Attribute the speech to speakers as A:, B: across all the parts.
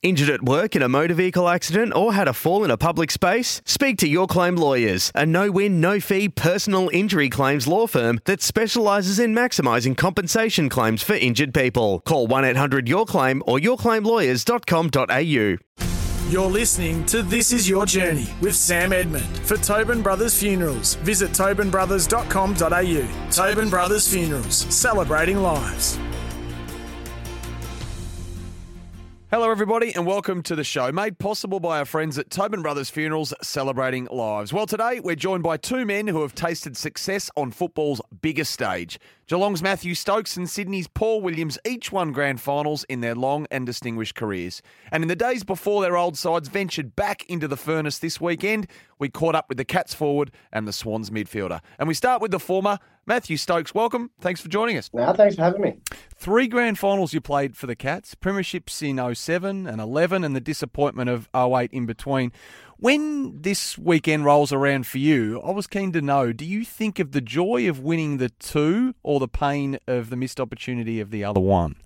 A: Injured at work in a motor vehicle accident or had a fall in a public space? Speak to Your Claim Lawyers, a no win, no fee personal injury claims law firm that specialises in maximising compensation claims for injured people. Call 1 800 Your Claim or yourclaimlawyers.com.au.
B: You're listening to This Is Your Journey with Sam Edmund. For Tobin Brothers Funerals, visit tobinbrothers.com.au. Tobin Brothers Funerals, celebrating lives.
C: Hello, everybody, and welcome to the show, made possible by our friends at Tobin Brothers Funerals Celebrating Lives. Well, today we're joined by two men who have tasted success on football's biggest stage. Geelong's Mathew Stokes and Sydney's Paul Williams each won grand finals in their long and distinguished careers. And in the days before their old sides ventured back into the furnace this weekend, we caught up with the Cats forward and the Swans midfielder. And we start with the former, Mathew Stokes. Welcome. Thanks for joining us.
D: Now, thanks for having me.
C: Three grand finals you played for the Cats, premierships in 07 and 11, and the disappointment of 08 in between. When this weekend rolls around for you, I was keen to know do you think of the joy of winning the two or the pain of the missed opportunity of the other one?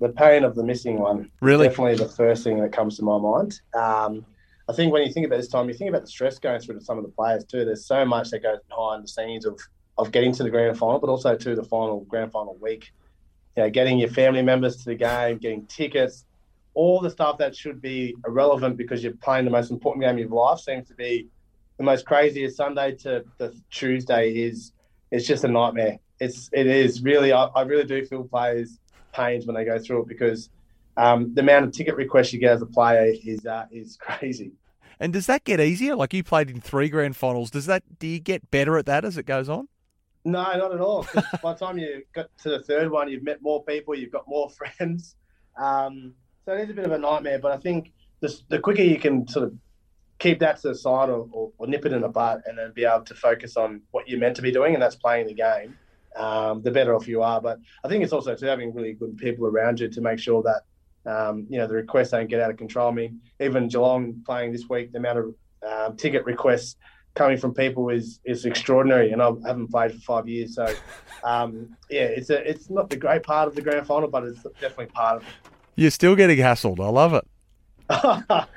D: The pain of the missing one.
C: Really?
D: Definitely the first thing that comes to my mind. Um, I think when you think about this time, you think about the stress going through to some of the players too. There's so much that goes behind the scenes of, of getting to the grand final, but also to the final grand final week. You know, getting your family members to the game, getting tickets, all the stuff that should be irrelevant because you're playing the most important game of your life seems to be the most craziest Sunday to the Tuesday is it's just a nightmare. It's it is really I, I really do feel players pains when they go through it because um, the amount of ticket requests you get as a player is uh, is crazy.
C: And does that get easier? Like you played in three grand finals. Does that do you get better at that as it goes on?
D: No, not at all. by the time you got to the third one, you've met more people, you've got more friends. Um, so it is a bit of a nightmare, but I think the, the quicker you can sort of keep that to the side or, or, or, nip it in the butt and then be able to focus on what you're meant to be doing, and that's playing the game, um, the better off you are. But I think it's also to having really good people around you to make sure that um, you know the requests don't get out of control. I mean, even Geelong playing this week, the amount of um, ticket requests coming from people is is extraordinary, and I haven't played for five years, so um, yeah, it's a it's not the great part of the grand final, but it's definitely part of.
C: You're still getting hassled. I love it.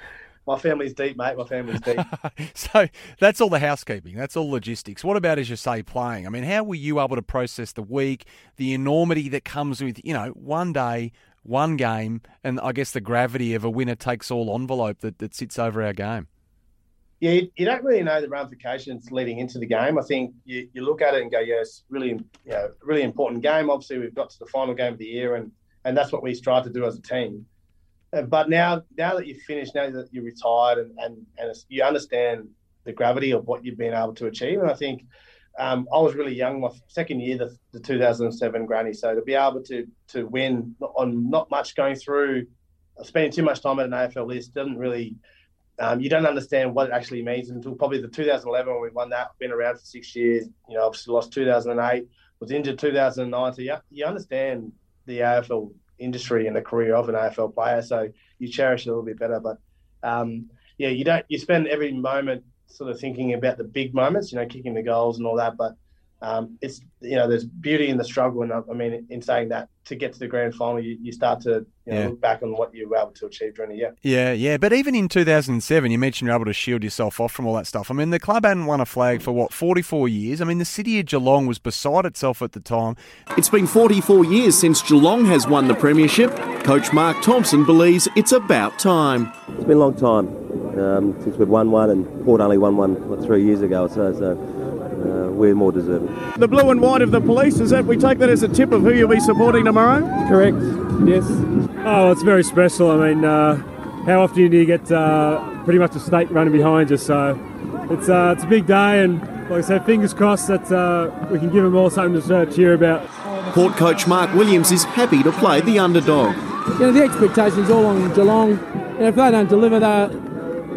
D: My family's deep, mate. My family's deep.
C: so that's all the housekeeping. That's all logistics. What about, as you say, playing? I mean, how were you able to process the week, the enormity that comes with, you know, one day, one game, and I guess the gravity of a winner takes all envelope that, that sits over our game?
D: Yeah, you, don't really know the ramifications leading into the game. I think you, you look at it and go, yes, really, you know, really important game. Obviously, we've got to the final game of the year, and and that's what we strive to do as a team. Uh, but now, now that you've finished, now that you're retired, and, and, and you understand the gravity of what you've been able to achieve, and I think um, I was really young, my second year, the, the 2007 Granny. So to be able to to win on not much going through, spending too much time at an AFL list doesn't really. Um, you don't understand what it actually means until probably the 2011 when we won that. Been around for six years. You know, obviously lost 2008. Was injured 2009. So you, you understand the AFL industry and the career of an AFL player. So you cherish it a little bit better. But um, yeah, you don't. You spend every moment sort of thinking about the big moments, you know, kicking the goals and all that. But um, it's you know, there's beauty in the struggle, and I mean, in saying that, to get to the grand final, you, you start to you know, yeah. look back on what you were able to achieve during the year.
C: Yeah, yeah. But even in 2007, you mentioned you're able to shield yourself off from all that stuff. I mean, the club hadn't won a flag for what 44 years. I mean, the city of Geelong was beside itself at the time.
E: It's been 44 years since Geelong has won the premiership. Coach Mark Thompson believes it's about time.
F: It's been a long time um, since we've won one, and Port only won one what, three years ago. So. so uh, we're more deserving.
E: The blue and white of the police, is that we take that as a tip of who you'll be supporting tomorrow?
G: Correct, yes. Oh, it's very special. I mean, uh, how often do you get uh, pretty much a state running behind you? So it's, uh, it's a big day, and like I said, fingers crossed that uh, we can give them all something to cheer about.
E: Port coach Mark Williams is happy to play the underdog.
H: you know, the expectations all on Geelong. You know, if they don't deliver, that,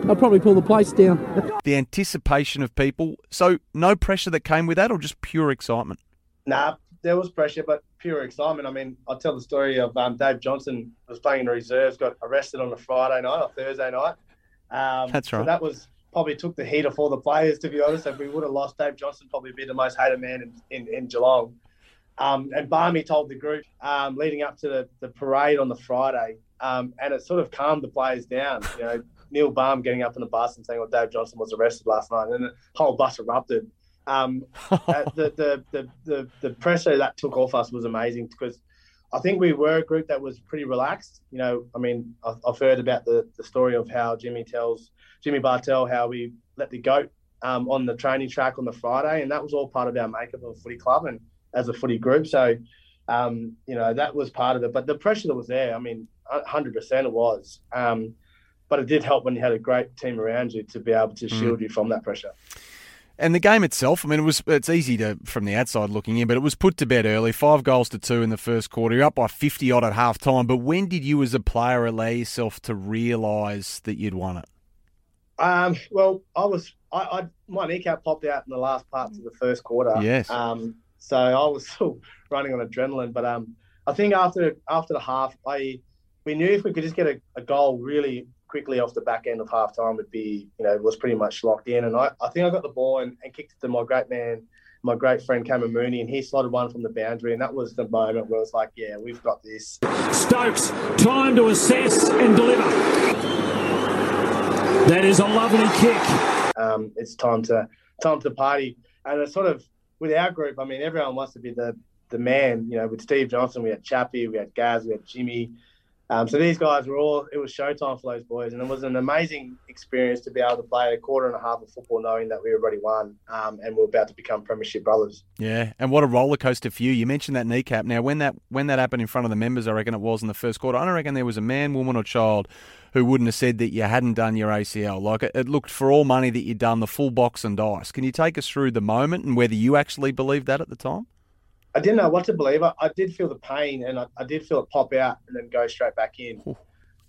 H: they'll probably pull the place down.
C: The anticipation of people. So no pressure that came with that, or just pure excitement.
D: Nah, there was pressure, but pure excitement. I mean, I'll tell the story of um, Dave Johnson was playing in the reserves, got arrested on a Friday night or Thursday night. Um,
C: That's right.
D: So that was probably took the heat off all the players, to be honest. If we would have lost Dave Johnson, probably be the most hated man in, in, in Geelong. Um, and Barmy told the group um, leading up to the, the parade on the Friday, um, and it sort of calmed the players down. You know, Neil Balme getting up in the bus and saying, "Well, Dave Johnson was arrested last night," and the whole bus erupted. Um, uh, the, the, the, the, the pressure that took off us was amazing because I think we were a group that was pretty relaxed. You know, I mean, I've, I've heard about the, the story of how Jimmy tells Jimmy Bartel how we let the goat um, on the training track on the Friday, and that was all part of our makeup of a footy club and as a footy group. So, um, you know, that was part of it. But the pressure that was there, I mean, 100% it was. Um, but it did help when you had a great team around you to be able to shield you from that pressure.
C: And the game itself, I mean, it was it's easy to from the outside looking in, but it was put to bed early. Five goals to two in the first quarter. You're up by fifty odd at half time. But when did you, as a player, allow yourself to realise that you'd won it?
D: Um, well, I was I, I my kneecap popped out in the last parts of the first quarter.
C: Yes.
D: Um, so I was still running on adrenaline, but um, I think after after the half, I we knew if we could just get a, a goal really quickly off the back end of half time would be, you know, was pretty much locked in. And I, I think I got the ball and, and kicked it to my great man, my great friend Cameron Mooney, and he slotted one from the boundary. And that was the moment where it was like, yeah, we've got this.
I: Stokes, time to assess and deliver. That is a lovely kick.
D: Um, it's time to time to party. And it's sort of with our group, I mean, everyone wants to be the the man. You know, with Steve Johnson, we had Chappie, we had Gaz, we had Jimmy. Um, so these guys were all, it was showtime for those boys. And it was an amazing experience to be able to play a quarter and a half of football knowing that we already won um, and we are about to become Premiership brothers.
C: Yeah, and what a roller coaster for you. You mentioned that kneecap. Now, when that when that happened in front of the members, I reckon it was in the first quarter, I don't reckon there was a man, woman, or child who wouldn't have said that you hadn't done your ACL. Like, it, it looked for all money that you'd done the full box and dice. Can you take us through the moment and whether you actually believed that at the time?
D: I didn't know what to believe. I, I did feel the pain and I, I, did feel it pop out and then go straight back in.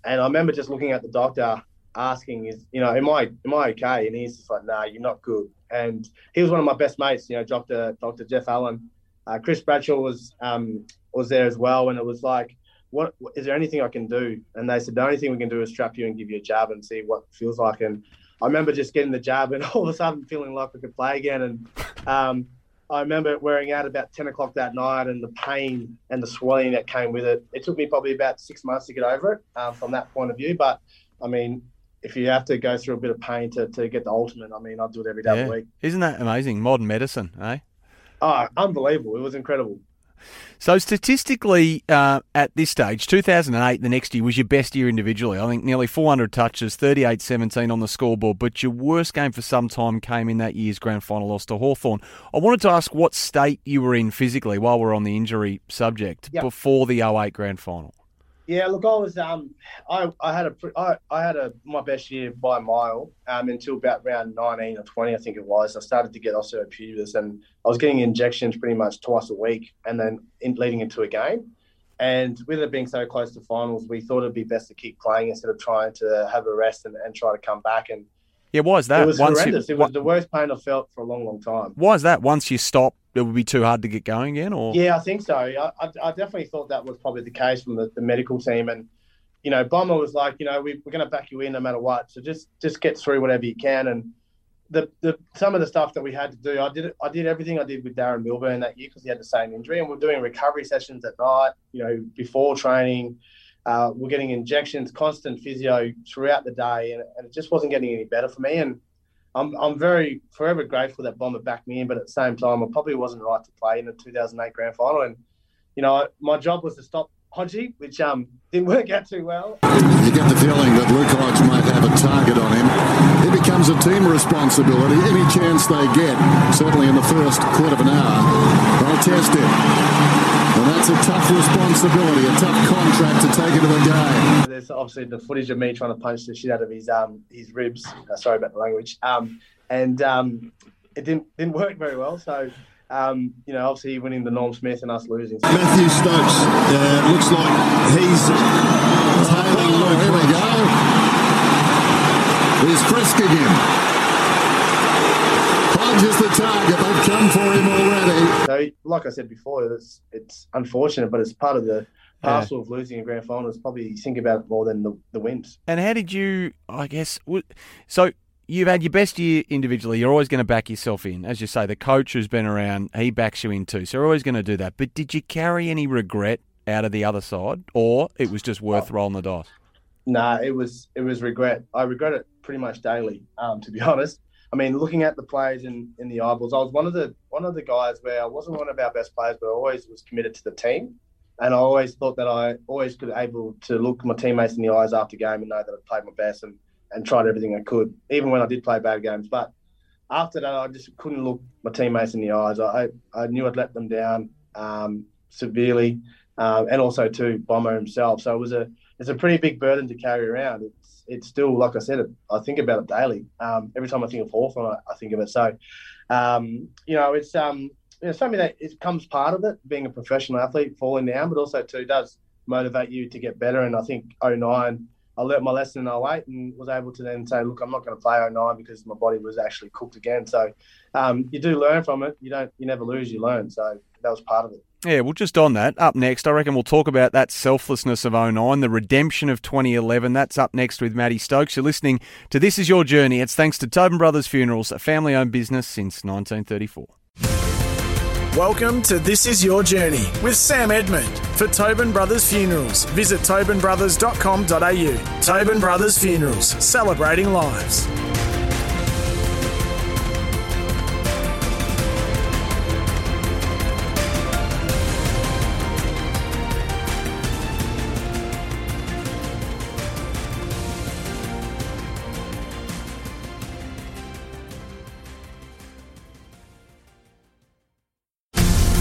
D: And I remember just looking at the doctor, asking, "Is you know, am I am I okay?" And he's just like, "Nah, you're not good." And he was one of my best mates. You know, Doctor Doctor Jeff Allen, uh, Chris Bradshaw was um, was there as well, and it was like, "What is there anything I can do?" And they said, "The only thing we can do is strap you and give you a jab and see what it feels like." And I remember just getting the jab and all of a sudden feeling like I could play again. And um, I remember it wearing out about 10 o'clock that night and the pain and the swelling that came with it. It took me probably about six months to get over it um, from that point of view. But I mean, if you have to go through a bit of pain to, to get the ultimate, I mean, I'll do it every day
C: yeah.
D: of the week.
C: Isn't that amazing? Modern medicine, eh?
D: Oh, unbelievable. It was incredible.
C: So statistically, uh, at this stage, 2008, the next year was your best year individually. I think nearly 400 touches, 38-17 on the scoreboard. But your worst game for some time came in that year's grand final loss to Hawthorn. I wanted to ask what state you were in physically while we're on the injury subject
D: Yep.
C: before the 08 grand final.
D: Yeah, look, I was um, I, I had a I, I had a my best year by a mile um until about round nineteen or twenty, I think it was. I started to get osteopubis, and I was getting injections pretty much twice a week, and then in, leading into a game. And with it being so close to finals, we thought it'd be best to keep playing instead of trying to have a rest and, and try to come back. And
C: Yeah, why is that?
D: it was
C: Once you-
D: horrendous. it was the worst pain I've felt for a long, long time.
C: Why is that? Once you stop, it would be too hard to get going again, or
D: Yeah, I think so. I, I, I definitely thought that was probably the case from the, the medical team. And, you know, Bomber was like, you know, we, we're going to back you in no matter what. So just just get through whatever you can. And the, the some of the stuff that we had to do, I did I did everything I did with Darren Milburn that year because he had the same injury. And we're doing recovery sessions at night, you know, before training. Uh, we're getting injections, constant physio throughout the day. And, and it just wasn't getting any better for me. And I'm, I'm very forever grateful that Bomber backed me in, but at the same time, I probably wasn't right to play in the 2008 grand final. And, you know, my job was to stop Hodgie, which um, didn't work out too well.
J: You get the feeling that Luke Hodge might have a target on him. It becomes a team responsibility. Any chance they get, certainly in the first quarter of an hour, they'll test it. That's a tough responsibility, a tough contract to take into the game.
D: There's obviously the footage of me trying to punch the shit out of his um his ribs. Uh, sorry about the language. Um, and um, it didn't didn't work very well. So um, you know, obviously winning the Norm Smith and us losing.
J: Mathew Stokes uh, looks like he's tailing Luke. Here we go. Here's Frisk again. Plunges the target. They've come for him already.
D: So, like I said before, it's it's unfortunate, but it's part of the parcel of losing a grand final. Is probably think about it more than the, the wins.
C: And how did you, I guess, so you've had your best year individually. You're always going to back yourself in. As you say, the coach who's been around, he backs you in too. So you're always going to do that. But did you carry any regret out of the other side, or it was just worth rolling the dice?
D: Nah, it was it was regret. I regret it pretty much daily, um, to be honest. I mean, looking at the players in, in the eyeballs, I was one of the one of the guys where I wasn't one of our best players, but I always was committed to the team, and I always thought that I always could able to look my teammates in the eyes after game and know that I played my best and, and tried everything I could, even when I did play bad games. But after that, I just couldn't look my teammates in the eyes. I I knew I'd let them down um, severely, um, and also to Bomber himself. So it was a it's a pretty big burden to carry around. It's it's still like I said, I think about it daily. Um, every time I think of Hawthorn, I, I think of it. So, um, you know, it's um, you know, something that it comes part of it, being a professional athlete, falling down, but also too does motivate you to get better. And I think 09, I learnt my lesson in 08 and was able to then say, look, I'm not going to play 09 because my body was actually cooked again. So um, you do learn from it. You don't, you never lose, you learn. So that was part of it.
C: Yeah, well, just on that, up next, I reckon we'll talk about that selflessness of 09, the redemption of 2011. That's up next with Matty Stokes. You're listening to This Is Your Journey. It's thanks to Tobin Brothers Funerals, a family owned business since 1934.
B: Welcome to This Is Your Journey with Sam Edmund. For Tobin Brothers Funerals, visit tobinbrothers.com.au. Tobin Brothers Funerals, celebrating lives.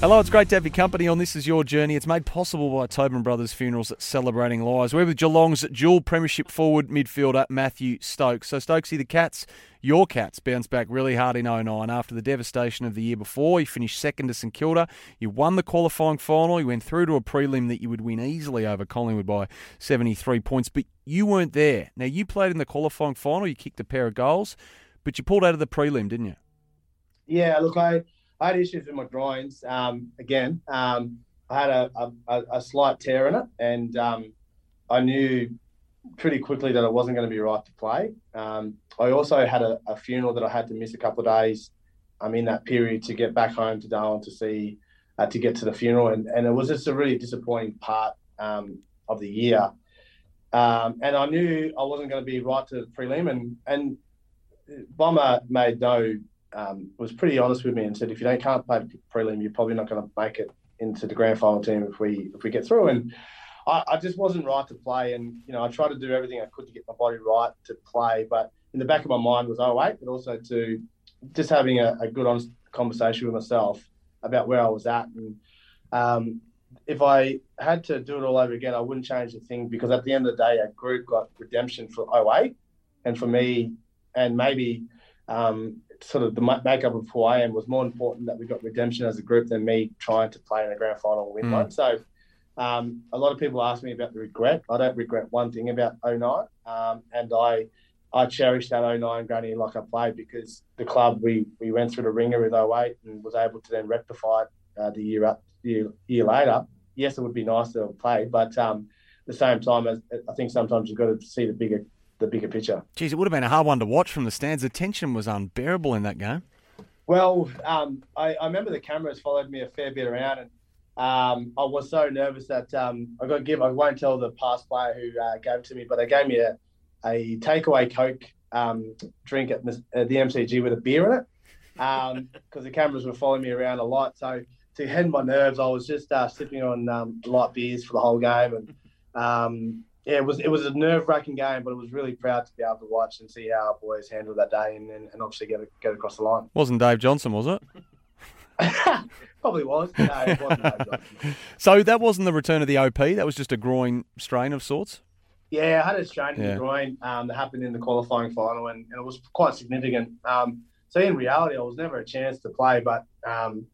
C: Hello, it's great to have your company on This Is Your Journey. It's made possible by Tobin Brothers Funerals Celebrating Lives. We're with Geelong's dual premiership forward midfielder, Mathew Stokes. So, Stokesy, the Cats, your Cats, bounced back really hard in 09 after the devastation of the year before. You finished second to St Kilda. You won the qualifying final. You went through to a prelim that you would win easily over Collingwood by 73 points, but you weren't there. Now, you played in the qualifying final. You kicked a pair of goals, but you pulled out of the prelim, didn't you?
D: Yeah, look, I I had issues with my groins. Um, again, um, I had a, a, a, slight tear in it, and um, I knew pretty quickly that I wasn't going to be right to play. Um, I also had a, a, funeral that I had to miss a couple of days um, in that period to get back home to Darwin to see uh, to get to the funeral, and, and it was just a really disappointing part um, of the year. and I knew I wasn't going to be right to the prelim, and and Bomber made no um, was pretty honest with me and said, if you don't can't play prelim, you're probably not going to make it into the grand final team if we if we get through. And I, I, just wasn't right to play, and you know I tried to do everything I could to get my body right to play, but in the back of my mind was 08, but also to just having a, a good honest conversation with myself about where I was at and. Um, if I had to do it all over again, I wouldn't change the thing because at the end of the day, our group got redemption for 08. And for me, and maybe um, sort of the makeup of who I am was more important that we got redemption as a group than me trying to play in a grand final and win mm. one. So um, a lot of people ask me about the regret. I don't regret one thing about 09. Um, and I I cherish that 09 granny like I played because the club, we, we went through the ringer with 08 and was able to then rectify uh, the year up year, year later. Yes, it would be nice to have played, but um, at the same time, I think sometimes you've got to see the bigger the bigger picture.
C: Geez, it would have been a hard one to watch from the stands. The tension was unbearable in that game.
D: Well, um, I, I, remember the cameras followed me a fair bit around, and um, I was so nervous that um, I got give. I won't tell the past player who uh, gave it to me, but they gave me a, a takeaway Coke um, drink at, at, the MCG with a beer in it because um, the cameras were following me around a lot. So to head my nerves, I was just uh, sipping on um, light beers for the whole game, and yeah, it was it was a nerve wracking game, but it was really proud to be able to watch and see how our boys handled that day and, and, and obviously get get across the line.
C: Wasn't Dave Johnson, was it?
D: Probably was. No, it wasn't. no, Johnson.
C: So that wasn't the return of the OP. That was just a groin strain of sorts.
D: Yeah, I had a strain in
C: Yeah.
D: the groin um, that happened in the qualifying final, and, and it was quite significant. Um, so in reality, I was never a chance to play, but um,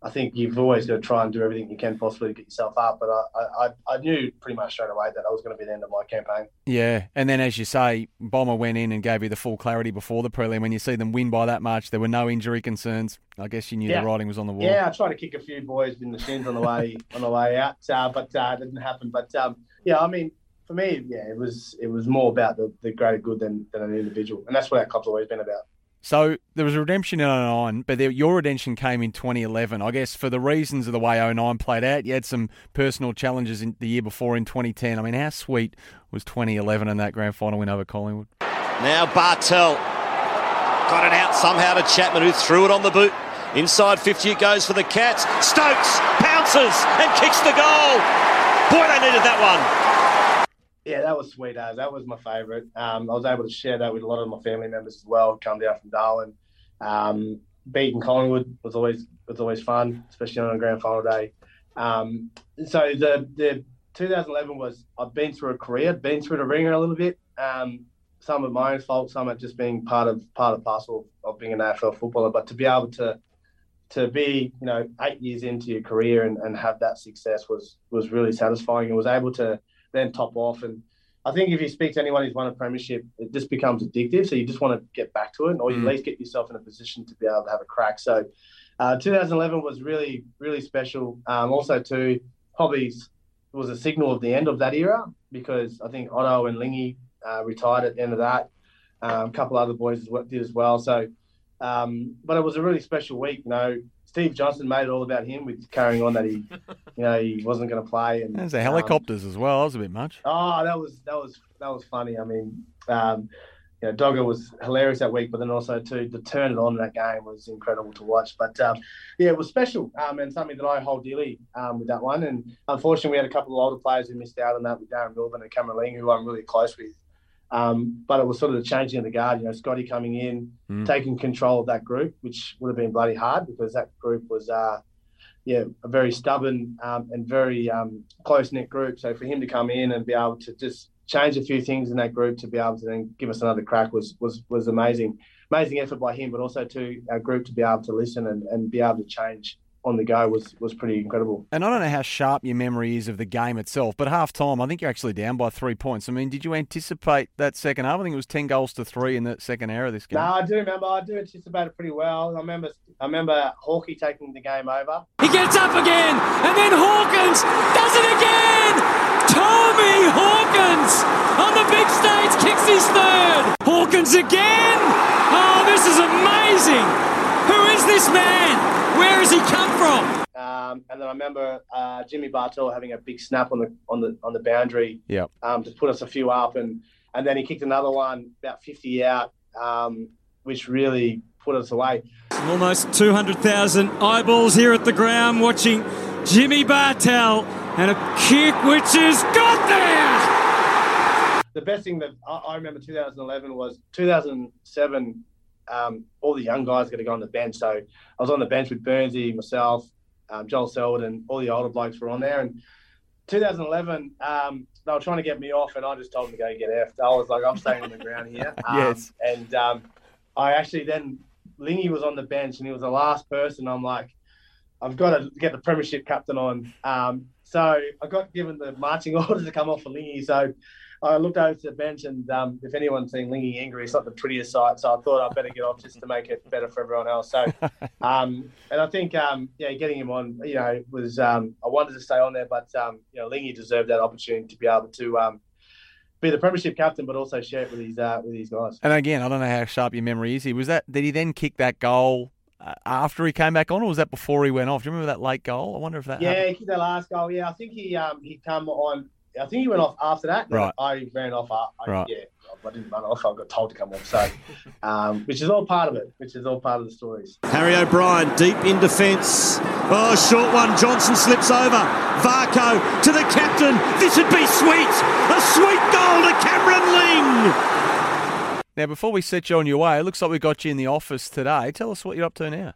D: I think you've always got to try and do everything you can possibly to get yourself up. But I, I, I knew pretty much straight away that I was going to be the end of my campaign.
C: Yeah, and then as you say, Bomber went in and gave you the full clarity before the prelim. When you see them win by that much, there were no injury concerns. I guess you knew
D: Yeah.
C: the writing was on the wall.
D: Yeah, I tried to kick a few boys in the shins on the way on the way out, uh, but uh, it didn't happen. But um, yeah, I mean, for me, yeah, it was it was more about the, the greater good than, than an individual, and that's what our club's always been about.
C: So there was a redemption in 09, but there, your redemption came in 2011. I guess for the reasons of the way 09 played out, you had some personal challenges in the year before in 2010. I mean, how sweet was 2011 and that grand final win over Collingwood?
K: Now Bartel got it out somehow to Chapman, who threw it on the boot. Inside 50 it goes for the Cats. Stokes pounces and kicks the goal. Boy, they needed that one.
D: Yeah, that was sweet as. That was my favourite. Um, I was able to share that with a lot of my family members as well. Come down from Darwin. Um, beating Collingwood was always was always fun, especially on a grand final day. Um, so the the 2011 was I've been through a career, been through the ringer a little bit. Um, some of my own fault, some of just being part of part of parcel of being an AFL footballer. But to be able to to be you know eight years into your career and, and have that success was was really satisfying and was able to then top off and I think if you speak to anyone who's won a premiership, it just becomes addictive. So you just want to get back to it, or you
C: Mm.
D: at least get yourself in a position to be able to have a crack. So uh, 2011 was really, really special. Um, also, too, probably s- was a signal of the end of that era because I think Otto and Lingy uh, retired at the end of that. Um, a couple other boys did as well. So, um, but it was a really special week. You know, Steve Johnson made it all about him with carrying on that he, you know, he wasn't going to play. And
C: There's the
D: um,
C: helicopters as well. That was a bit much.
D: Oh, that was that was that was funny. I mean, um, you know, Dogger was hilarious that week, but then also too to turn it on in that game was incredible to watch. But um, yeah, it was special um, and something that I hold dearly um, with that one. And unfortunately, we had a couple of older players who missed out on that with Darren Milburn and Cameron Ling, who I'm really close with. Um, but it was sort of the changing of the guard. You know, Scotty coming in,
C: Mm.
D: taking control of that group, which would have been bloody hard because that group was. Uh, yeah, a very stubborn um, and very um, close knit group. So for him to come in and be able to just change a few things in that group to be able to then give us another crack was was was amazing. Amazing effort by him, but also to our group to be able to listen and, and be able to change on the go was was pretty incredible.
C: And I don't know how sharp your memory is of the game itself, but half time, I think you're actually down by three points. I mean, did you anticipate that second half? I think it was 10 goals to three in the second hour of this game.
D: No, I do remember. I do anticipate it pretty well. I remember. I remember Hawkey taking the game over.
I: He gets up again, and then Hawkins does it again. Tommy Hawkins on the big stage kicks his third. Hawkins again. Oh, this is amazing. Who is this man? Where has he come from?
D: Um, and then I remember uh, Jimmy Bartel having a big snap on the on the on the boundary
C: Yep.
D: um, to put us a few up, and and then he kicked another one about 50 out, um, which really put us away.
I: Almost 200,000 eyeballs here at the ground watching Jimmy Bartel and a kick which has got there.
D: The best thing that I, I remember 2011 was 2007. Um, all the young guys got to go on the bench, so I was on the bench with Burnsy, myself, um, Joel Selwood, and all the older blokes were on there. And 2011, um, they were trying to get me off, and I just told them to go get effed. I was like, I'm staying on the ground here. Um,
C: Yes.
D: And um, I actually then Lingy was on the bench, and he was the last person. I'm like, I've got to get the premiership captain on. Um, so I got given the marching orders to come off for Lingy. So I looked over to the bench, and um, if anyone's seen Lingy angry, it's not the prettiest sight. So I thought I'd better get off just to make it better for everyone else. So, um, and I think, um, yeah, getting him on, you know, was um, I wanted to stay on there, but um, you know, Lingy deserved that opportunity to be able to um, be the premiership captain, but also share it with his uh, with his guys.
C: And again, I don't know how sharp your memory is. He was that. Did he then kick that goal uh, after he came back on, or was that before he went off? Do you remember that late goal? I wonder if that.
D: Yeah,
C: happened.
D: he kicked that last goal. Yeah, I think he um he come on. I think he went off after that.
C: Right.
D: I ran off. I, I,
C: Right.
D: Yeah, I didn't run off. I got told to come off. So, um, which is all part of it. Which is all part of the stories.
K: Harry O'Brien deep in defence. Oh, short one. Johnson slips over. Varcoe to the captain. This would be sweet. A sweet goal to Cameron Ling.
C: Now, before we set you on your way, it looks like we got you in the office today. Tell us what you're up to now.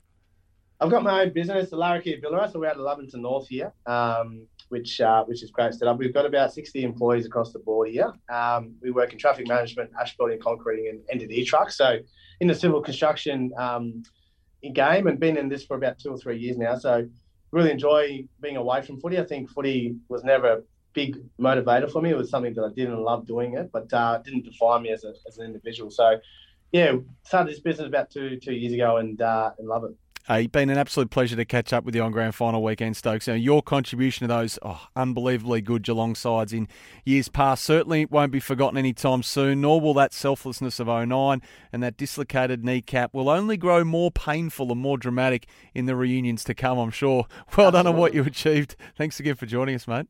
D: I've got my own business, the Larrakia Billera, so we're out of Lovington North here, um, which uh, which is great setup. We've got about 60 employees across the board here. Um, we work in traffic management, asphalt and concreting, and entity trucks. So in the civil construction um, game, and been in this for about two or three years now. So really enjoy being away from footy. I think footy was never a big motivator for me. It was something that I did and loved doing it, but uh, didn't define me as, a, as an individual. So yeah, started this business about two two years ago and uh, and love it.
C: Uh, hey, been an absolute pleasure to catch up with you on grand final weekend, Stokes. Now, your contribution to those oh, unbelievably good Geelong sides in years past certainly won't be forgotten anytime soon, nor will that selflessness of 09 and that dislocated kneecap will only grow more painful and more dramatic in the reunions to come, I'm sure. Well Absolutely. done on what you achieved. Thanks again for joining us, mate.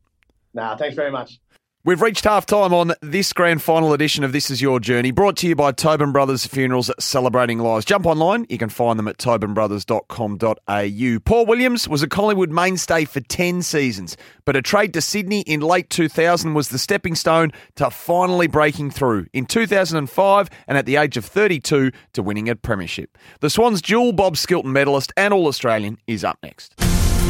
D: Nah, thanks very much.
C: We've reached half time on this grand final edition of This Is Your Journey, brought to you by Tobin Brothers Funerals Celebrating Lives. Jump online, you can find them at tobinbrothers.com.au. Paul Williams was a Collingwood mainstay for 10 seasons, but a trade to Sydney in late 2000 was the stepping stone to finally breaking through in 2005 and at the age of 32 to winning a premiership. The Swans' dual Bob Skilton medalist and All Australian is up next.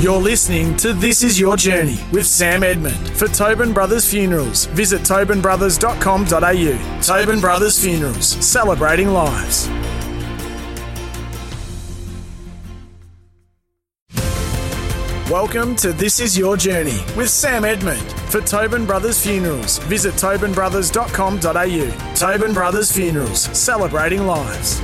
B: You're listening to This Is Your Journey with Sam Edmund. For Tobin Brothers Funerals, visit tobinbrothers.com.au. Tobin Brothers Funerals, celebrating lives. Welcome to This Is Your Journey with Sam Edmund. For Tobin Brothers Funerals, visit tobinbrothers.com.au. Tobin Brothers Funerals, celebrating lives.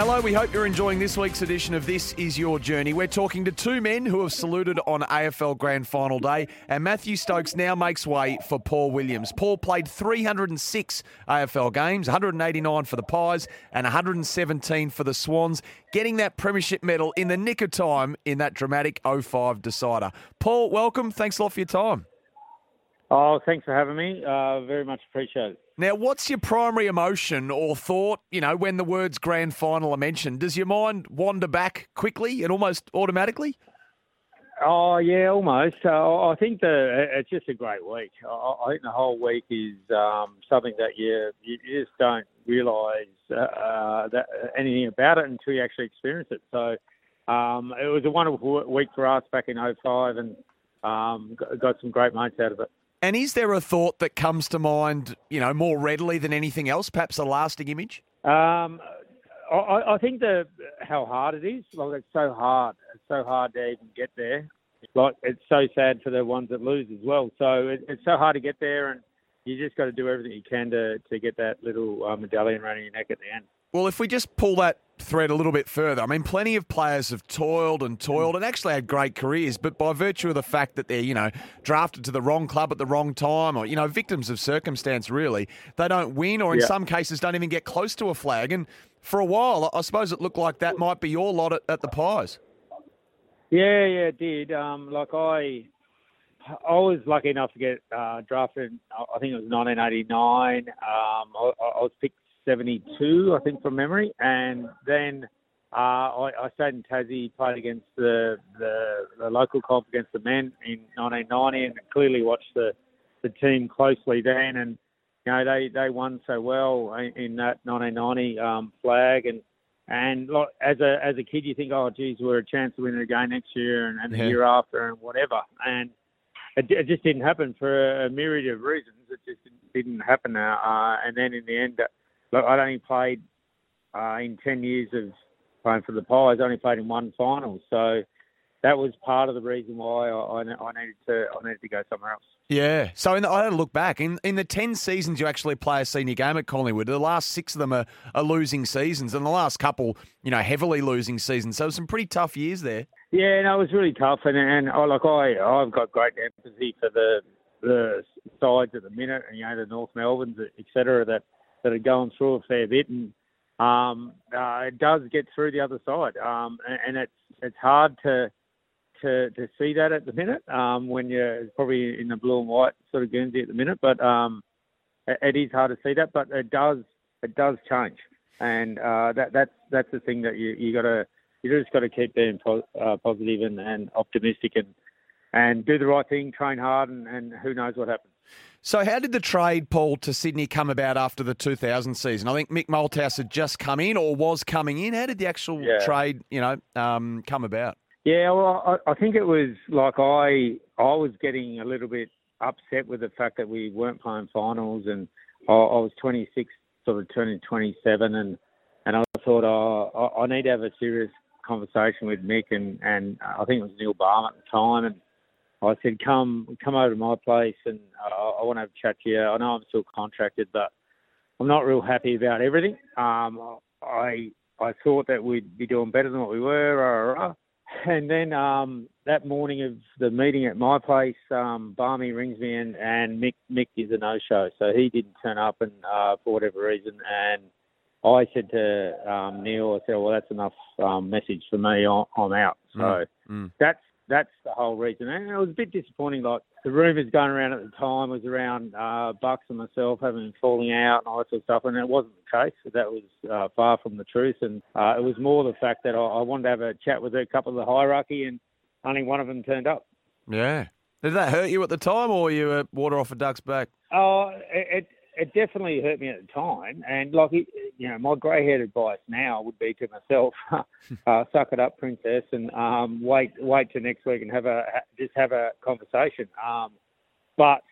C: Hello, we hope you're enjoying this week's edition of This Is Your Journey. We're talking to two men who have saluted on AFL Grand Final Day, and Mathew Stokes now makes way for Paul Williams. Paul played 306 AFL games, 189 for the Pies and 117 for the Swans, getting that premiership medal in the nick of time in that dramatic 05 decider. Paul, welcome. Thanks a lot for your time.
L: Oh, thanks for having me. Uh, very much appreciated.
C: Now, what's your primary emotion or thought, you know, when the words grand final are mentioned? Does your mind wander back quickly and almost automatically?
L: Oh, yeah, almost. Uh, I think the, it's just a great week. I, I think the whole week is um, something that you, you just don't realise uh, that anything about it until you actually experience it. So um, it was a wonderful week for us back in 05 and um, got some great mates out of it.
C: And is there a thought that comes to mind, you know, more readily than anything else? Perhaps a lasting image.
L: Um, I, I, think the how hard it is. Like it's so hard. It's so hard to even get there. Like it's so sad for the ones that lose as well. So it, it's so hard to get there, and you just got to do everything you can to to get that little uh, medallion around your neck at the end.
C: Well, if we just pull that thread a little bit further, I mean, plenty of players have toiled and toiled and actually had great careers, but by virtue of the fact that they're, you know, drafted to the wrong club at the wrong time or, you know, victims of circumstance, really, they don't win or in yeah. some cases don't even get close to a flag. And for a while, I suppose it looked like that might be your lot at, at the Pies.
L: Yeah, yeah, it did. Um, like I, I was lucky enough to get uh, drafted. I think it was 1989. Um, I, I was picked 72, I think, from memory. And then uh, I, I stayed in Tassie, played against the, the, the local comp against the men in 1990, and clearly watched the the team closely then. And you know they they won so well in, that 1990 um, flag and. And as a as a kid, you think, oh, geez, we're a chance to win it again next year and, and the yeah. year after and whatever. And it, it, just didn't happen for a myriad of reasons. It just didn't happen. Uh, and then in the end, look, I'd only played uh, in 10 years of playing for the Pies, I only played in one final. So that was part of the reason why I, I, needed to I needed to go somewhere else.
C: Yeah. So the, I had to look back. In in the 10 seasons you actually play a senior game at Collingwood, the last six of them are, are losing seasons, and the last couple, you know, heavily losing seasons. So some pretty tough years there.
L: Yeah, no, it was really tough. And, and oh, like I, I've got great empathy for the the sides at the minute, and you know, the North Melbournes, etc., that – that are going through a fair bit, and um, uh, it does get through the other side, um, and, and, it's it's hard to to to see that at the minute um, when you're probably in the blue and white sort of Guernsey at the minute, but um, it, it is hard to see that, but it does it does change, and uh, that that's that's the thing that you you got to you just got to keep being po- uh, positive and, and optimistic and and do the right thing, train hard, and, and who knows what happens.
C: So, how did the trade, Paul, to Sydney come about after the 2000 season? I think Mick Malthouse had just come in or was coming in. How did the actual
L: Yeah.
C: trade, you know, um, come about?
L: Yeah, well, I, I think it was like I I was getting a little bit upset with the fact that we weren't playing finals, and I, I was 26, sort of turning 27, and and I thought, oh, I, I need to have a serious conversation with Mick, and and I think it was Neil Barham at the time, and I said, come come over to my place, and uh, I want to have a chat to you. I know I'm still contracted, but I'm not real happy about everything. Um, I I thought that we'd be doing better than what we were. Rah, rah, rah. And then um, that morning of the meeting at my place, um, Barmy rings me and, and Mick Mick is a no-show, so he didn't turn up, and uh, for whatever reason, and I said to um, Neil, I said, well, that's enough um, message for me. I'm, I'm out. So
C: Mm, mm.
L: that's that's the whole reason. And it was a bit disappointing. Like the rumours going around at the time was around uh, Bucks and myself having falling out and all that sort of stuff, and it wasn't the case. That was uh, far from the truth. And uh, it was more the fact that I, I wanted to have a chat with a couple of the hierarchy, and only one of them turned up.
C: Yeah. Did that hurt you at the time or were you were water off a duck's back?
L: Oh, it, it it definitely hurt me at the time, and like it, you know, my grey-haired advice now would be to myself, uh, suck it up, princess, and um, wait wait till next week and have a just have a conversation. Um, but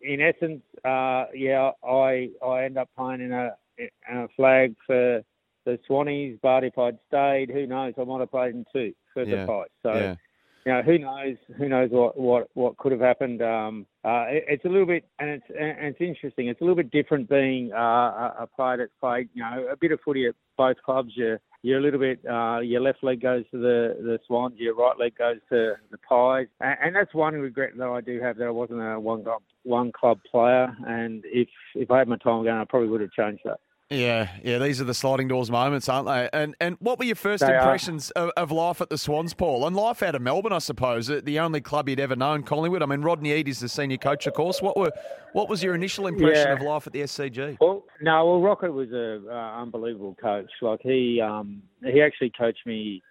L: in essence, uh, yeah, I I end up playing in a in a flag for the Swannies, but if I'd stayed, who knows? I might have played in two for
C: Yeah,
L: the fight. So
C: yeah.
L: You know, who knows? Who knows what what what could have happened? Um, uh, it, it's a little bit, and it's and it's interesting. It's a little bit different being uh, a, player that's played, you know, a bit of footy at both clubs. You're you're a little bit. Uh, your left leg goes to the the Swans. Your right leg goes to the Pies, and, and that's one regret that I do have that I wasn't a one club one club player. And if if I had my time again, I probably would have changed that.
C: Yeah, yeah, these are the sliding doors moments, aren't they? And and what were your first
L: They
C: impressions of, of life at the Swans, Paul? And life out of Melbourne, I suppose, uh, the only club you'd ever known, Collingwood. I mean, Rodney Eade is the senior coach, of course. What were what was your initial impression
L: Yeah.
C: of life at the SCG?
L: Well, no, well, Rocket was a uh, unbelievable coach. Like he, um, he actually coached me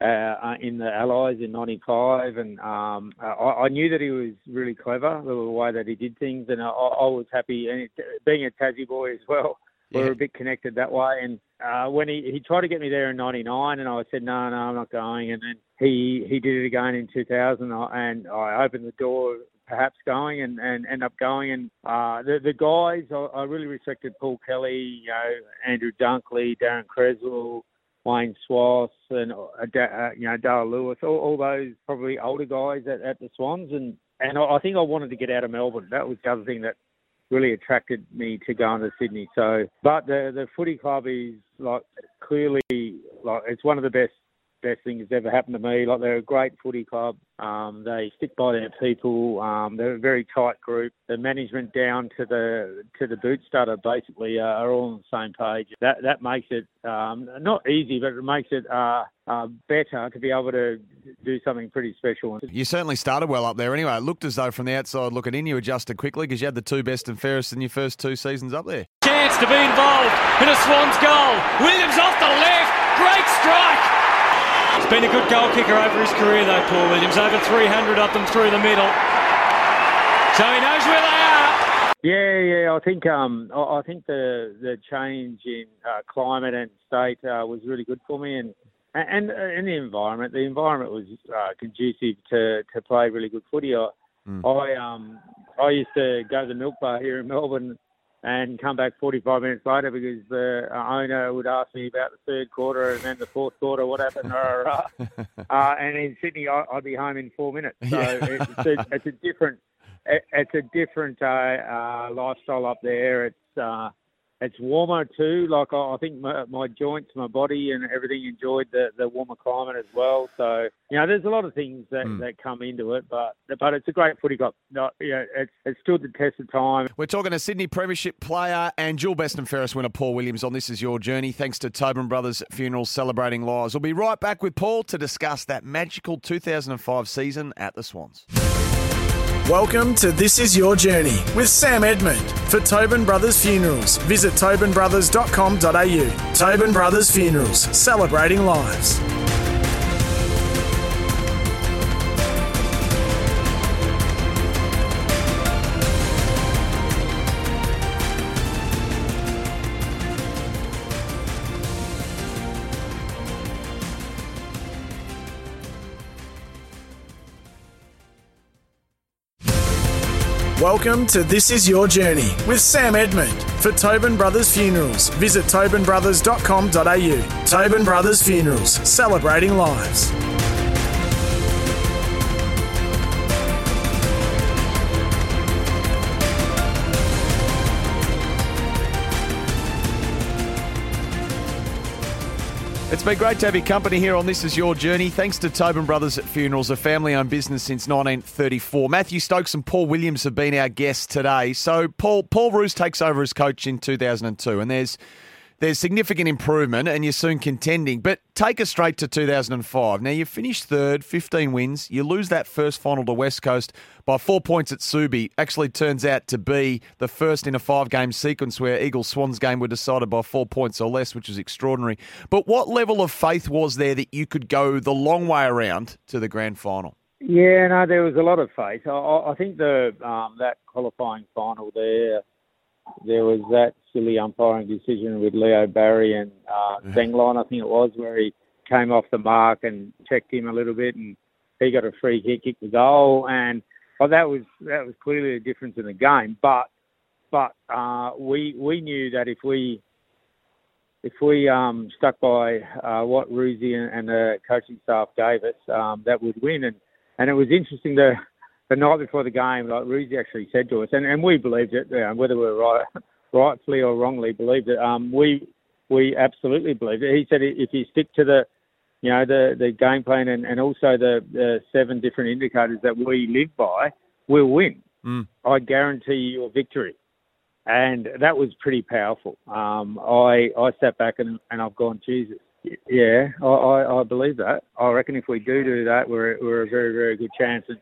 L: uh, uh, in the Allies in '95, and um, I, I knew that he was really clever the way that he did things, and I, I was happy. And it, being a Tassie boy as well, we
C: Yeah.
L: were a bit connected that way. And uh, when he he tried to get me there in '99, and I said no, no, I'm not going. And then he he did it again in 2000, and I opened the door perhaps going and, and end up going. And uh, the the guys, I, I really respected Paul Kelly, you know, Andrew Dunkley, Daryn Cresswell, Wayne Schwass, and uh, uh, you know Dale Lewis, all, all those probably older guys at, at the Swans. And and I, I think I wanted to get out of Melbourne. That was the other thing that really attracted me to going to Sydney. So, but the the footy club is like clearly like it's one of the best best things that's ever happened to me. Like they're a great footy club. Um, they stick by their people. Um, they're a very tight group. The management down to the to the boot starter basically uh, are all on the same page. That that makes it um, not easy, but it makes it uh, uh, better to be able to do something pretty special.
C: You certainly started well up there anyway. It looked as though from the outside looking in, you adjusted quickly because you had the two best and fairest in your first two seasons up there.
I: Chance to be involved in a Swans goal. Williams off the left. Great strike. He's been a good goal kicker over his career, though, Paul Williams. Over 300 of them through the middle. So he knows where they are.
L: Yeah, yeah. I think um, I, I think the the change in uh, climate and state uh, was really good for me, and and and the environment. The environment was uh, conducive to to play really good footy. I, I um I used to go to the Milk Bar here in Melbourne and come back 45 minutes later because the uh, owner would ask me about the third quarter and then the fourth quarter, what happened, rah, rah, rah. uh, and in Sydney I, I'd be home in four minutes. So
C: Yeah.
L: it's, a, it's a different it, it's a different uh, uh, lifestyle up there. It's uh, it's warmer too. Like I, I think my, my joints, my body, and everything enjoyed the, the warmer climate as well. So you know, there's a lot of things that,
C: Hmm.
L: that come into it, but but it's a great footy club. Not, you know, it's it's stood the test of time.
C: We're talking to Sydney Premiership player and dual best and fairest winner Paul Williams on This Is Your Journey. Thanks to Tobin Brothers Funerals celebrating lives. We'll be right back with Paul to discuss that magical 2005 season at the Swans.
B: Welcome to This Is Your Journey with Sam Edmund. For Tobin Brothers Funerals, visit tobinbrothers.com.au. Tobin Brothers Funerals, celebrating lives. Welcome to This Is Your Journey with Sam Edmund. For Tobin Brothers Funerals, visit tobinbrothers.com.au. Tobin Brothers Funerals, celebrating lives.
C: It's been great to have your company here on This Is Your Journey. Thanks to Tobin Brothers at Funerals, a family owned business since 1934. Mathew Stokes and Paul Williams have been our guests today. So, Paul, Paul Roos takes over as coach in 2002, and there's there's significant improvement and you're soon contending. But take us straight to 2005. Now, you finished third, 15 wins. You lose that first final to West Coast by four points at Subi. Actually turns out to be the first in a five game sequence where Eagles Swans game were decided by four points or less, which is extraordinary. But what level of faith was there that you could go the long way around to the grand final?
L: Yeah, no, there was a lot of faith. I, I think the um, that qualifying final there there was that silly umpiring decision with Leo Barry and uh, Sengline, I think it was, where he came off the mark and checked him a little bit, and he got a free kick, kicked the goal, and well, that was that was clearly a difference in the game. But but uh, we we knew that if we if we um, stuck by uh, what Roosie and, and the coaching staff gave us, um, that would win. And and it was interesting the the night before the game, like Roosie actually said to us, and, and we believed it, you know, whether we were right, rightfully or wrongly believed it. Um, we we absolutely believed it. He said if you stick to the you know the the game plan and, and also the, the seven different indicators that we live by, we'll win.
C: Mm.
L: I guarantee you a victory. And that was pretty powerful. Um, I I sat back and, and I've gone, Jesus, yeah, I, I, I believe that. I reckon if we do do that, we're we're a very very good chance. And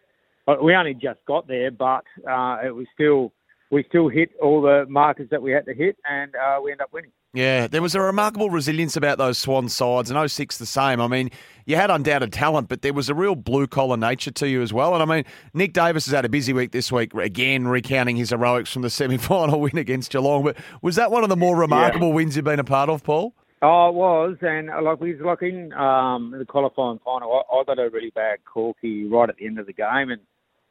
L: we only just got there, but uh, it was still we still hit all the markers that we had to hit, and uh, we end up winning.
C: Yeah, there was a remarkable resilience about those Swan sides, and 06 the same. I mean, you had undoubted talent, but there was a real blue collar nature to you as well. And I mean, Nick Davis has had a busy week this week, again recounting his heroics from the semi final win against Geelong. But was that one of the more remarkable yeah. wins you've been a part of, Paul?
L: Oh, it was, and uh, like we like in um, the qualifying final, I, I got a really bad corky right at the end of the game, and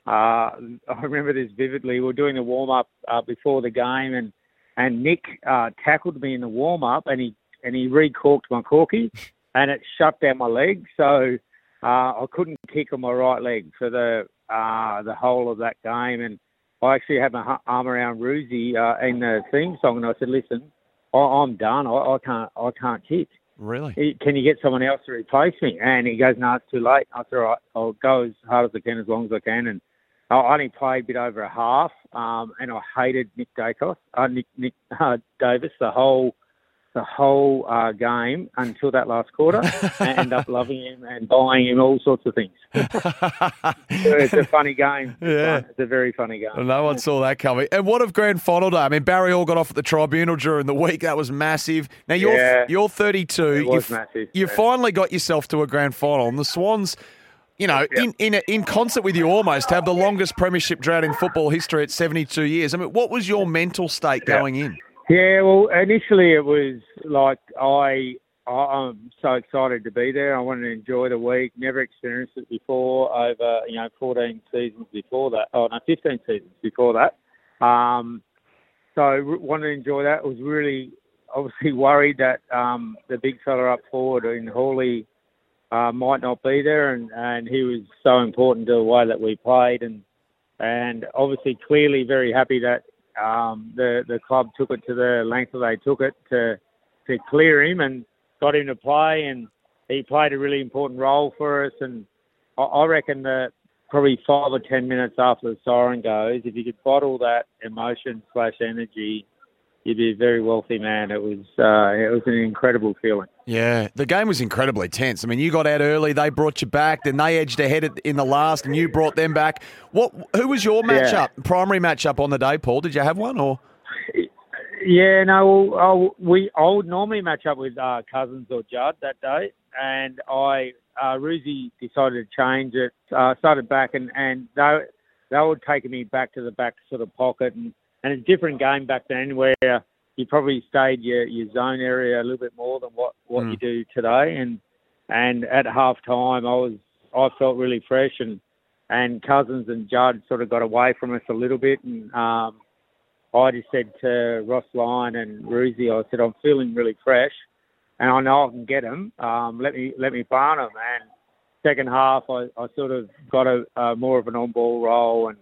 L: I remember this vividly. We were doing the warm up uh, before the game, and and Nick uh, tackled me in the warm up, and he and he recorked my corky, and it shut down my leg, so uh, I couldn't kick on my right leg for the uh, the whole of that game. And I actually had my arm around Roosie uh, in the theme song, and I said, "Listen, I, I'm done. I, I can't I can't kick."
C: Really?
L: Can you get someone else to replace me? And he goes, no, it's too late. I said, all right, I'll go as hard as I can, as long as I can. And I only played a bit over a half, um, and I hated Nick Daicos, uh, Nick, Nick uh, Davis the whole the whole uh, game until that last quarter. and end up loving him and buying him all sorts of things. it's a funny game.
C: Yeah,
L: it's a very funny game.
C: No one saw that coming. And what of grand final day? I mean, Barry Hall got off at the tribunal during the week. That was massive. Now you're
L: yeah,
C: you're 32.
L: It was
C: you've,
L: massive.
C: You
L: yeah.
C: finally got yourself to a grand final, and the Swans you know, in, in in concert with you almost have the longest premiership drought in football history at 72 years. I mean, what was your mental state going in?
L: Yeah, well, initially it was like I, I am so excited to be there. I wanted to enjoy the week. Never experienced it before. Over you know 14 seasons before that. Oh no, 15 seasons before that. Um, so wanted to enjoy that. was really obviously worried that um, the big fella up forward in Hawley uh, might not be there, and, and he was so important to the way that we played, and and obviously clearly very happy that um, the the club took it to the length that they took it to to clear him and got him to play, and he played a really important role for us, and I, I reckon that probably five or ten minutes after the siren goes, if you could bottle that emotion slash energy you'd be a very wealthy man. It was uh, it was an incredible feeling.
C: Yeah, the game was incredibly tense. I mean, you got out early, they brought you back, then they edged ahead in the last, and you brought them back. What? Who was your matchup?
L: Yeah.
C: Primary matchup on the day, Paul? Did you have one or?
L: Yeah, no. We I would normally match up with uh, Cousins or Judd that day, and I uh, Roosie decided to change it. Uh, started back, and and they they were taking me back to the back sort of pocket and and it's a different game back then where you probably stayed your, your zone area a little bit more than what, what
C: Mm.
L: you do today. And and at half time, I was I felt really fresh and and Cousins and Judd sort of got away from us a little bit, and um, I just said to Ross Lyon and Roosie, I said I'm feeling really fresh, and I know I can get them. Um, let me let me barn them. And second half, I, I sort of got a, a more of an on-ball role and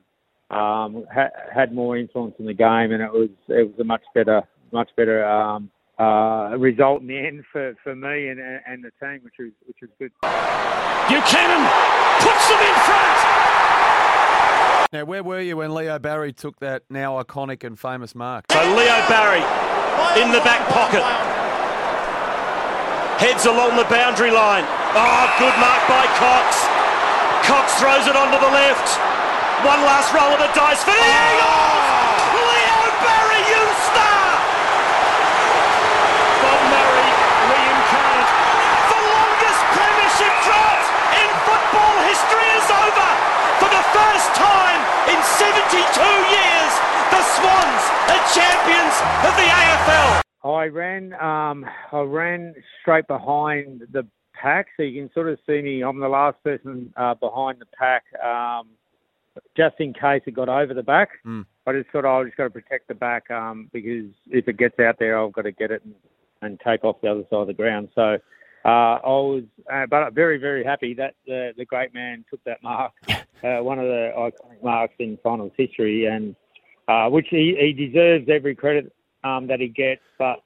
L: um, ha- had more influence in the game, and it was it was a much better much better um, uh, result in the end for, for me and and the team, which was which was good.
K: Buchanan puts them in front.
C: Now, where were you when Leo Barry took that now iconic and famous mark?
K: So Leo Barry in the back pocket. Heads along the boundary line. Oh, good mark by Cox. Cox throws it onto the left. One last roll of the dice for the Eagles! Leo Barry, you star! Bob Murray reincarnate. The longest premiership drought in football history is over. For the first time in 72 years, the Swans are champions of the AFL.
L: I ran um, I ran straight behind the pack, so you can sort of see me. I'm the last person uh, behind the pack, um, just in case it got over the back.
C: Mm.
L: I just thought I was just got to protect the back um, because if it gets out there, I've got to get it and, and take off the other side of the ground. So uh, I was, uh, but I'm very very happy that the the great man took that mark, uh, one of the iconic marks in finals history, and uh, which he, he deserves every credit um, that he gets. But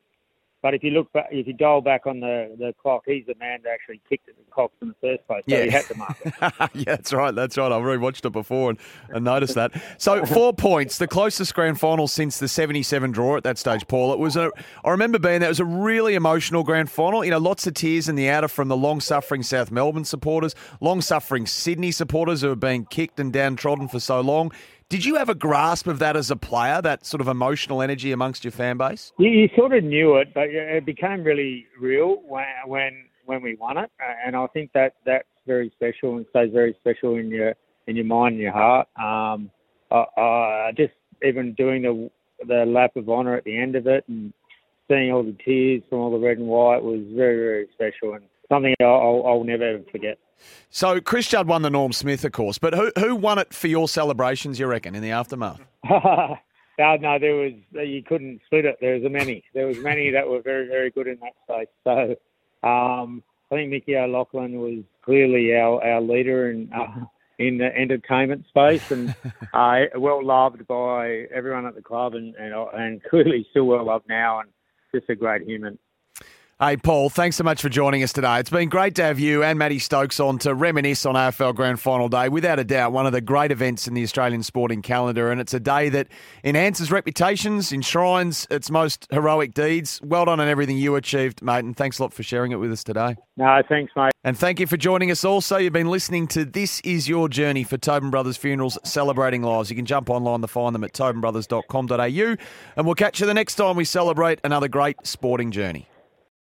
L: but if you look back, if you dial back on the, the clock, he's the man that actually kicked it in Cox in the first place. So he had to mark it.
C: yeah, that's right. That's right. I've rewatched it before and, and noticed that. So four points, the closest grand final since the '77 draw at that stage, Paul. It was a. I remember being there. It was a really emotional grand final. You know, lots of tears in the outer from the long-suffering South Melbourne supporters, long-suffering Sydney supporters who have been kicked and downtrodden for so long. Did you have a grasp of that as a player, that sort of emotional energy amongst your fan base?
L: You, you sort of knew it, but it became really real when when when we won it, and I think that that's very special and stays very special in your in your mind and your heart. Um, I, I just even doing the the lap of honour at the end of it and seeing all the tears from all the red and white was very very special and something I'll, I'll never ever forget.
C: So Chris Judd won the Norm Smith, of course, but who who won it for your celebrations? You reckon in the aftermath?
L: no, no, there was you couldn't split it. There was a many. There was many that were very, very good in that space. So um, I think Mickey O'Loughlin was clearly our, our leader in uh, in the entertainment space and uh, well loved by everyone at the club and, and and clearly still well loved now and just a great human.
C: Hey, Paul, thanks so much for joining us today. It's been great to have you and Matty Stokes on to reminisce on AFL Grand Final Day. Without a doubt, one of the great events in the Australian sporting calendar, and it's a day that enhances reputations, enshrines its most heroic deeds. Well done on everything you achieved, mate, and thanks a lot for sharing it with us today.
L: No, thanks, mate.
C: And thank you for joining us also. You've been listening to This Is Your Journey for Tobin Brothers Funerals Celebrating Lives. You can jump online to find them at tobinbrothers.com.au, and we'll catch you the next time we celebrate another great sporting journey.